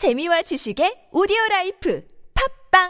재미와 지식의 오디오 라이프 팟빵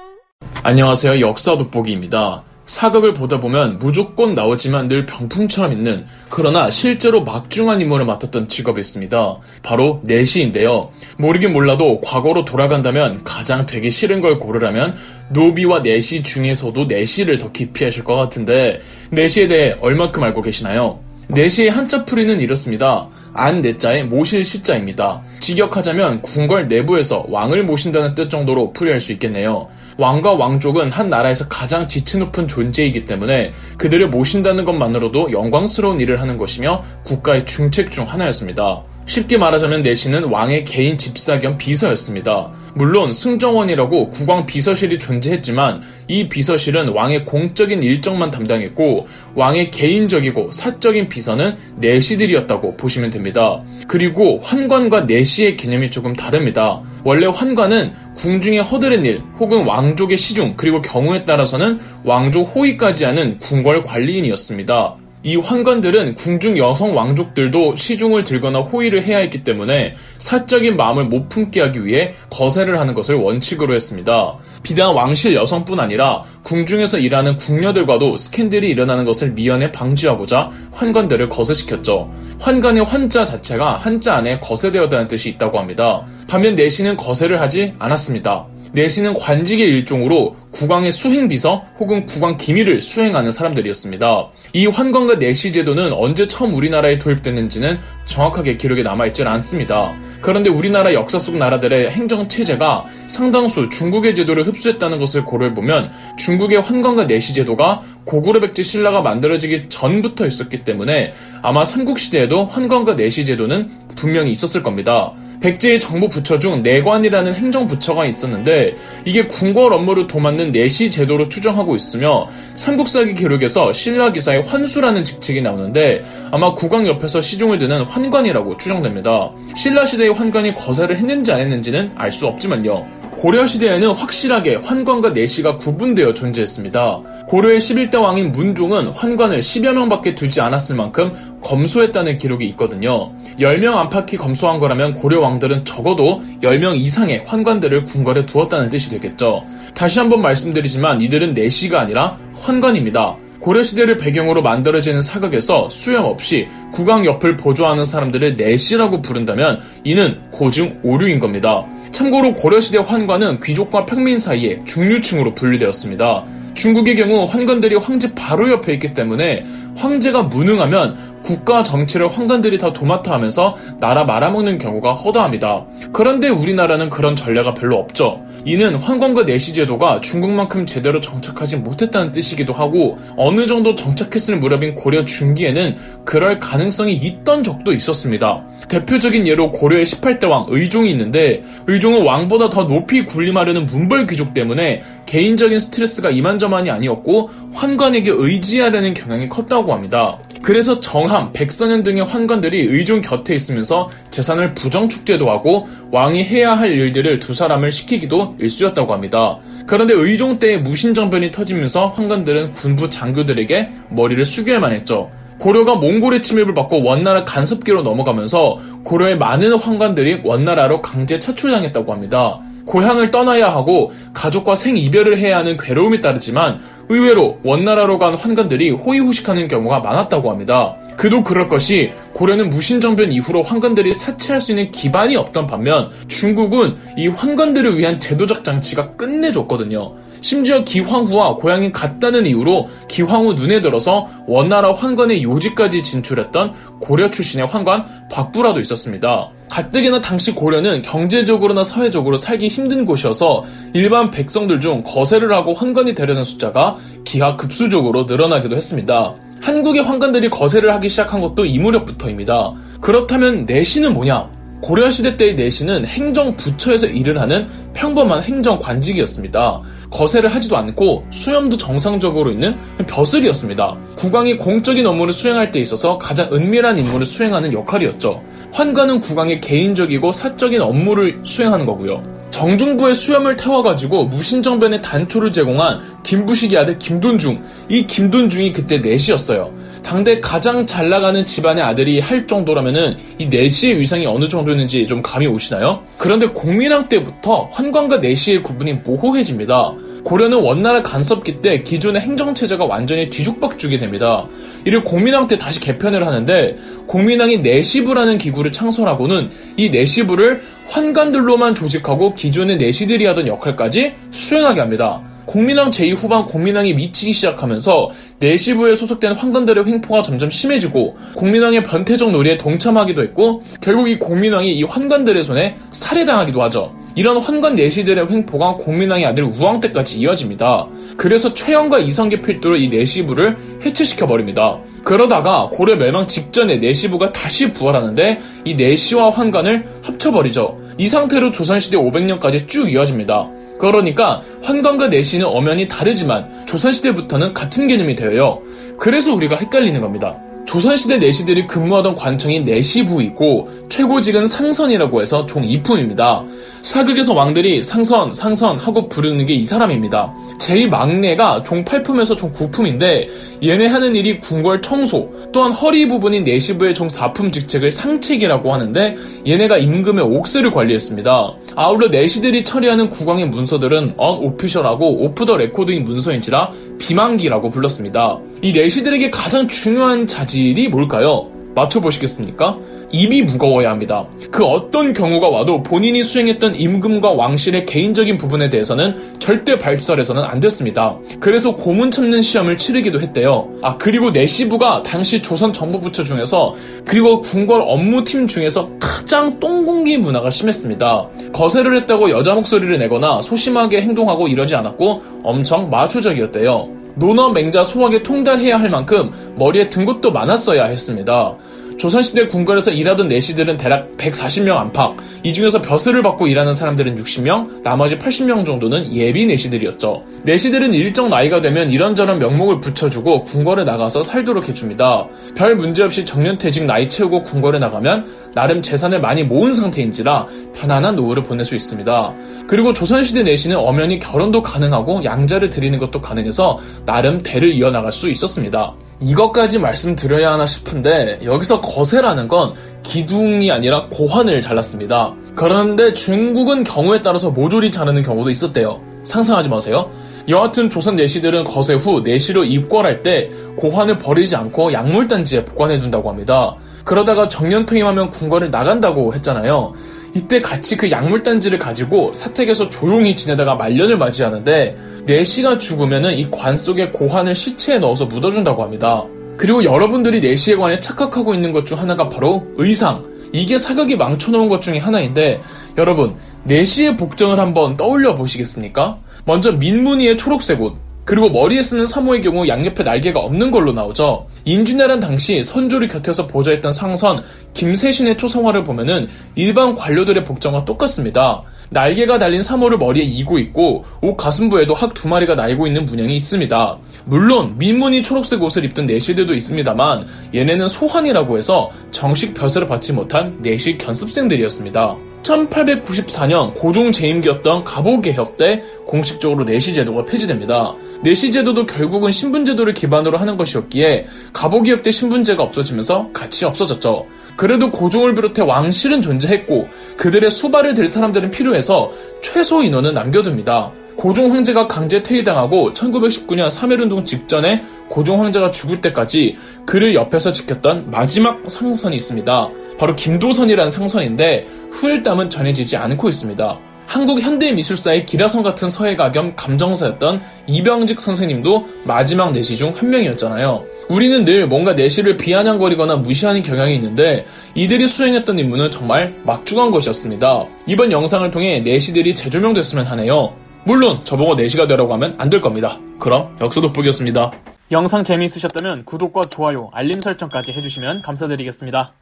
안녕하세요. 역사 돋보기입니다. 사극을 보다 보면 무조건 나오지만 늘 병풍처럼 있는 그러나 실제로 막중한 임무를 맡았던 직업이 있습니다. 바로 내시인데요. 모르긴 몰라도 과거로 돌아간다면 가장 되기 싫은 걸 고르라면 노비와 내시 중에서도 내시를 더 기피하실 것 같은데 내시에 대해 얼마큼 알고 계시나요? 내시의 한자 풀이는 이렇습니다. 안 내자의 모실 시자입니다. 직역하자면 궁궐 내부에서 왕을 모신다는 뜻 정도로 풀이할 수 있겠네요. 왕과 왕족은 한 나라에서 가장 지체 높은 존재이기 때문에 그들을 모신다는 것만으로도 영광스러운 일을 하는 것이며 국가의 중책 중 하나였습니다. 쉽게 말하자면 내시는 왕의 개인 집사 겸 비서였습니다. 물론 승정원이라고 국왕 비서실이 존재했지만 이 비서실은 왕의 공적인 일정만 담당했고 왕의 개인적이고 사적인 비서는 내시들이었다고 보시면 됩니다. 그리고 환관과 내시의 개념이 조금 다릅니다. 원래 환관은 궁중의 허드렛 일 혹은 왕족의 시중 그리고 경우에 따라서는 왕족 호위까지 하는 궁궐 관리인이었습니다. 이 환관들은 궁중 여성 왕족들도 시중을 들거나 호의를 해야 했기 때문에 사적인 마음을 못 품게 하기 위해 거세를 하는 것을 원칙으로 했습니다. 비단 왕실 여성뿐 아니라 궁중에서 일하는 궁녀들과도 스캔들이 일어나는 것을 미연에 방지하고자 환관들을 거세시켰죠. 환관의 환자 자체가 한자 안에 거세되었다는 뜻이 있다고 합니다. 반면 내시는 거세를 하지 않았습니다. 내시는 관직의 일종으로 국왕의 수행비서 혹은 국왕 기밀을 수행하는 사람들이었습니다. 이 환관과 내시 제도는 언제 처음 우리나라에 도입됐는지는 정확하게 기록에 남아있질 않습니다. 그런데 우리나라 역사 속 나라들의 행정 체제가 상당수 중국의 제도를 흡수했다는 것을 고려해보면 중국의 환관과 내시 제도가 고구려 백제 신라가 만들어지기 전부터 있었기 때문에 아마 삼국시대에도 환관과 내시 제도는 분명히 있었을 겁니다. 백제의 정부 부처 중 내관이라는 행정부처가 있었는데 이게 궁궐 업무를 도맡는 내시 제도로 추정하고 있으며 삼국사기 기록에서 신라 기사의 환수라는 직책이 나오는데 아마 국왕 옆에서 시중을 드는 환관이라고 추정됩니다. 신라 시대의 환관이 거사를 했는지 안 했는지는 알 수 없지만요. 고려 시대에는 확실하게 환관과 내시가 구분되어 존재했습니다. 고려의 11대 왕인 문종은 환관을 10여 명 밖에 두지 않았을 만큼 검소했다는 기록이 있거든요. 10명 안팎이 검소한 거라면 고려 왕들은 적어도 10명 이상의 환관들을 궁궐에 두었다는 뜻이 되겠죠. 다시 한번 말씀드리지만 이들은 내시가 아니라 환관입니다. 고려시대를 배경으로 만들어지는 사극에서 수염 없이 국왕 옆을 보조하는 사람들을 내시라고 부른다면 이는 고증 오류인 겁니다. 참고로 고려시대 환관은 귀족과 평민 사이에 중류층으로 분류되었습니다. 중국의 경우 환관들이 황제 바로 옆에 있기 때문에 황제가 무능하면 국가 정치를 황관들이 다 도맡아 하면서 나라 말아먹는 경우가 허다합니다. 그런데 우리나라는 그런 전례가 별로 없죠. 이는 황관과 내시 제도가 중국만큼 제대로 정착하지 못했다는 뜻이기도 하고 어느 정도 정착했을 무렵인 고려 중기에는 그럴 가능성이 있던 적도 있었습니다. 대표적인 예로 고려의 18대 왕 의종이 있는데 의종은 왕보다 더 높이 군림하려는 문벌 귀족 때문에 개인적인 스트레스가 이만저만이 아니었고 환관에게 의지하려는 경향이 컸다고 합니다. 그래서 정함, 백선현 등의 환관들이 의종 곁에 있으면서 재산을 부정축제도 하고 왕이 해야 할 일들을 두 사람을 시키기도 일쑤였다고 합니다. 그런데 의종 때의 무신정변이 터지면서 환관들은 군부 장교들에게 머리를 숙여야만 했죠. 고려가 몽골의 침입을 받고 원나라 간섭기로 넘어가면서 고려의 많은 환관들이 원나라로 강제 차출당했다고 합니다. 고향을 떠나야 하고 가족과 생이별을 해야 하는 괴로움이 따르지만 의외로 원나라로 간 환관들이 호의호식하는 경우가 많았다고 합니다. 그도 그럴 것이 고려는 무신정변 이후로 환관들이 사치할 수 있는 기반이 없던 반면 중국은 이 환관들을 위한 제도적 장치가 끝내줬거든요. 심지어 기황후와 고향이 같다는 이유로 기황후 눈에 들어서 원나라 환관의 요지까지 진출했던 고려 출신의 환관 박부라도 있었습니다. 가뜩이나 당시 고려는 경제적으로나 사회적으로 살기 힘든 곳이어서 일반 백성들 중 거세를 하고 환관이 되려는 숫자가 기하 급수적으로 늘어나기도 했습니다. 한국의 환관들이 거세를 하기 시작한 것도 이 무렵부터입니다. 그렇다면 내시는 뭐냐? 고려시대 때의 내시는 행정부처에서 일을 하는 평범한 행정관직이었습니다. 거세를 하지도 않고 수염도 정상적으로 있는 벼슬이었습니다. 국왕이 공적인 업무를 수행할 때 있어서 가장 은밀한 임무를 수행하는 역할이었죠. 환관은 국왕의 개인적이고 사적인 업무를 수행하는 거고요. 정중부의 수염을 태워가지고 무신정변의 단초를 제공한 김부식의 아들 김돈중, 이 김돈중이 그때 내시였어요. 당대 가장 잘 나가는 집안의 아들이 할 정도라면은 이 내시의 위상이 어느 정도였는지 좀 감이 오시나요? 그런데 공민왕 때부터 환관과 내시의 구분이 모호해집니다. 고려는 원나라 간섭기 때 기존의 행정체제가 완전히 뒤죽박죽이 됩니다. 이를 공민왕 때 다시 개편을 하는데 공민왕이 내시부라는 기구를 창설하고는 이 내시부를 환관들로만 조직하고 기존의 내시들이 하던 역할까지 수행하게 합니다. 공민왕 제2후반 공민왕이 미치기 시작하면서 내시부에 소속된 황건들의 횡포가 점점 심해지고 공민왕의 변태적 놀이에 동참하기도 했고 결국 이 공민왕이 이 환관들의 손에 살해당하기도 하죠. 이런 환관 내시들의 횡포가 공민왕의 아들 우왕 때까지 이어집니다. 그래서 최영과 이성계 필두로 이 내시부를 해체시켜 버립니다. 그러다가 고려 멸망 직전에 내시부가 다시 부활하는데 이 내시와 환관을 합쳐버리죠. 이 상태로 조선시대 500년까지 쭉 이어집니다. 그러니까 환관과 내시는 엄연히 다르지만 조선시대부터는 같은 개념이 되어요. 그래서 우리가 헷갈리는 겁니다. 조선시대 내시들이 근무하던 관청이 내시부이고 최고직은 상선이라고 해서 총 2품입니다. 사극에서 왕들이 상선, 상선 하고 부르는 게 이 사람입니다. 제일 막내가 총 8품에서 총 9품인데 얘네 하는 일이 궁궐 청소, 또한 허리 부분인 내시부의 총 4품 직책을 상책이라고 하는데 얘네가 임금의 옥새를 관리했습니다. 아울러 내시들이 처리하는 국왕의 문서들은 unofficial하고 오프 더 레코드인 문서인지라 비망기라고 불렀습니다. 이 내시들에게 가장 중요한 자질이 뭘까요? 맞춰보시겠습니까? 입이 무거워야 합니다. 그 어떤 경우가 와도 본인이 수행했던 임금과 왕실의 개인적인 부분에 대해서는 절대 발설해서는 안 됐습니다. 그래서 고문 참는 시험을 치르기도 했대요. 아, 그리고 내시부가 당시 조선 정부 부처 중에서 그리고 궁궐 업무팀 중에서 가장 똥공기 문화가 심했습니다. 거세를 했다고 여자 목소리를 내거나 소심하게 행동하고 이러지 않았고 엄청 마초적이었대요. 논어 맹자 소학에 통달해야 할 만큼 머리에 든 것도 많았어야 했습니다. 조선시대 궁궐에서 일하던 내시들은 대략 140명 안팎, 이 중에서 벼슬을 받고 일하는 사람들은 60명, 나머지 80명 정도는 예비 내시들이었죠. 내시들은 일정 나이가 되면 이런저런 명목을 붙여주고 궁궐에 나가서 살도록 해줍니다. 별 문제 없이 정년퇴직 나이 채우고 궁궐에 나가면 나름 재산을 많이 모은 상태인지라 편안한 노후를 보낼 수 있습니다. 그리고 조선시대 내시는 엄연히 결혼도 가능하고 양자를 드리는 것도 가능해서 나름 대를 이어나갈 수 있었습니다. 이것까지 말씀드려야 하나 싶은데 여기서 거세라는 건 기둥이 아니라 고환을 잘랐습니다. 그런데 중국은 경우에 따라서 모조리 자르는 경우도 있었대요. 상상하지 마세요. 여하튼 조선 내시들은 거세 후 내시로 입궐할 때 고환을 버리지 않고 약물단지에 보관해준다고 합니다. 그러다가 정년 퇴임하면 궁궐을 나간다고 했잖아요. 이때 같이 그 약물단지를 가지고 사택에서 조용히 지내다가 말년을 맞이하는데 4시가 죽으면은 이 관 속에 고환을 시체에 넣어서 묻어준다고 합니다. 그리고 여러분들이 4시에 관해 착각하고 있는 것 중 하나가 바로 의상. 이게 사격이 망쳐놓은 것 중에 하나인데 여러분 4시의 복장을 한번 떠올려 보시겠습니까? 먼저 민무늬의 초록색 옷, 그리고 머리에 쓰는 사모의 경우 양옆에 날개가 없는 걸로 나오죠. 임진왜란 당시 선조를 곁에서 보좌했던 상선 김세신의 초성화를 보면은 일반 관료들의 복장과 똑같습니다. 날개가 달린 사모를 머리에 이고 있고 옷 가슴부에도 학 두 마리가 날고 있는 문양이 있습니다. 물론 민무늬 초록색 옷을 입던 내시들도 있습니다만 얘네는 소환이라고 해서 정식 벼슬을 받지 못한 내시 견습생들이었습니다. 1894년 고종 재임기였던 가보개혁 때 공식적으로 내시제도가 폐지됩니다. 내시제도도 결국은 신분제도를 기반으로 하는 것이었기에 가보개혁 때 신분제가 없어지면서 같이 없어졌죠. 그래도 고종을 비롯해 왕실은 존재했고 그들의 수발을 들 사람들은 필요해서 최소 인원은 남겨둡니다. 고종 황제가 강제 퇴위당하고 1919년 3.1운동 직전에 고종 황제가 죽을 때까지 그를 옆에서 지켰던 마지막 상선이 있습니다. 바로 김도선이라는 상선인데 후일담은 전해지지 않고 있습니다. 한국 현대미술사의 기라성 같은 서예가 겸 감정사였던 이병직 선생님도 마지막 내시 중 한 명이었잖아요. 우리는 늘 뭔가 내시를 비아냥거리거나 무시하는 경향이 있는데 이들이 수행했던 임무는 정말 막중한 것이었습니다. 이번 영상을 통해 내시들이 재조명됐으면 하네요. 물론 저보고 내시가 되라고 하면 안 될 겁니다. 그럼 역사 돋보기였습니다. 영상 재미있으셨다면 구독과 좋아요, 알림 설정까지 해주시면 감사드리겠습니다.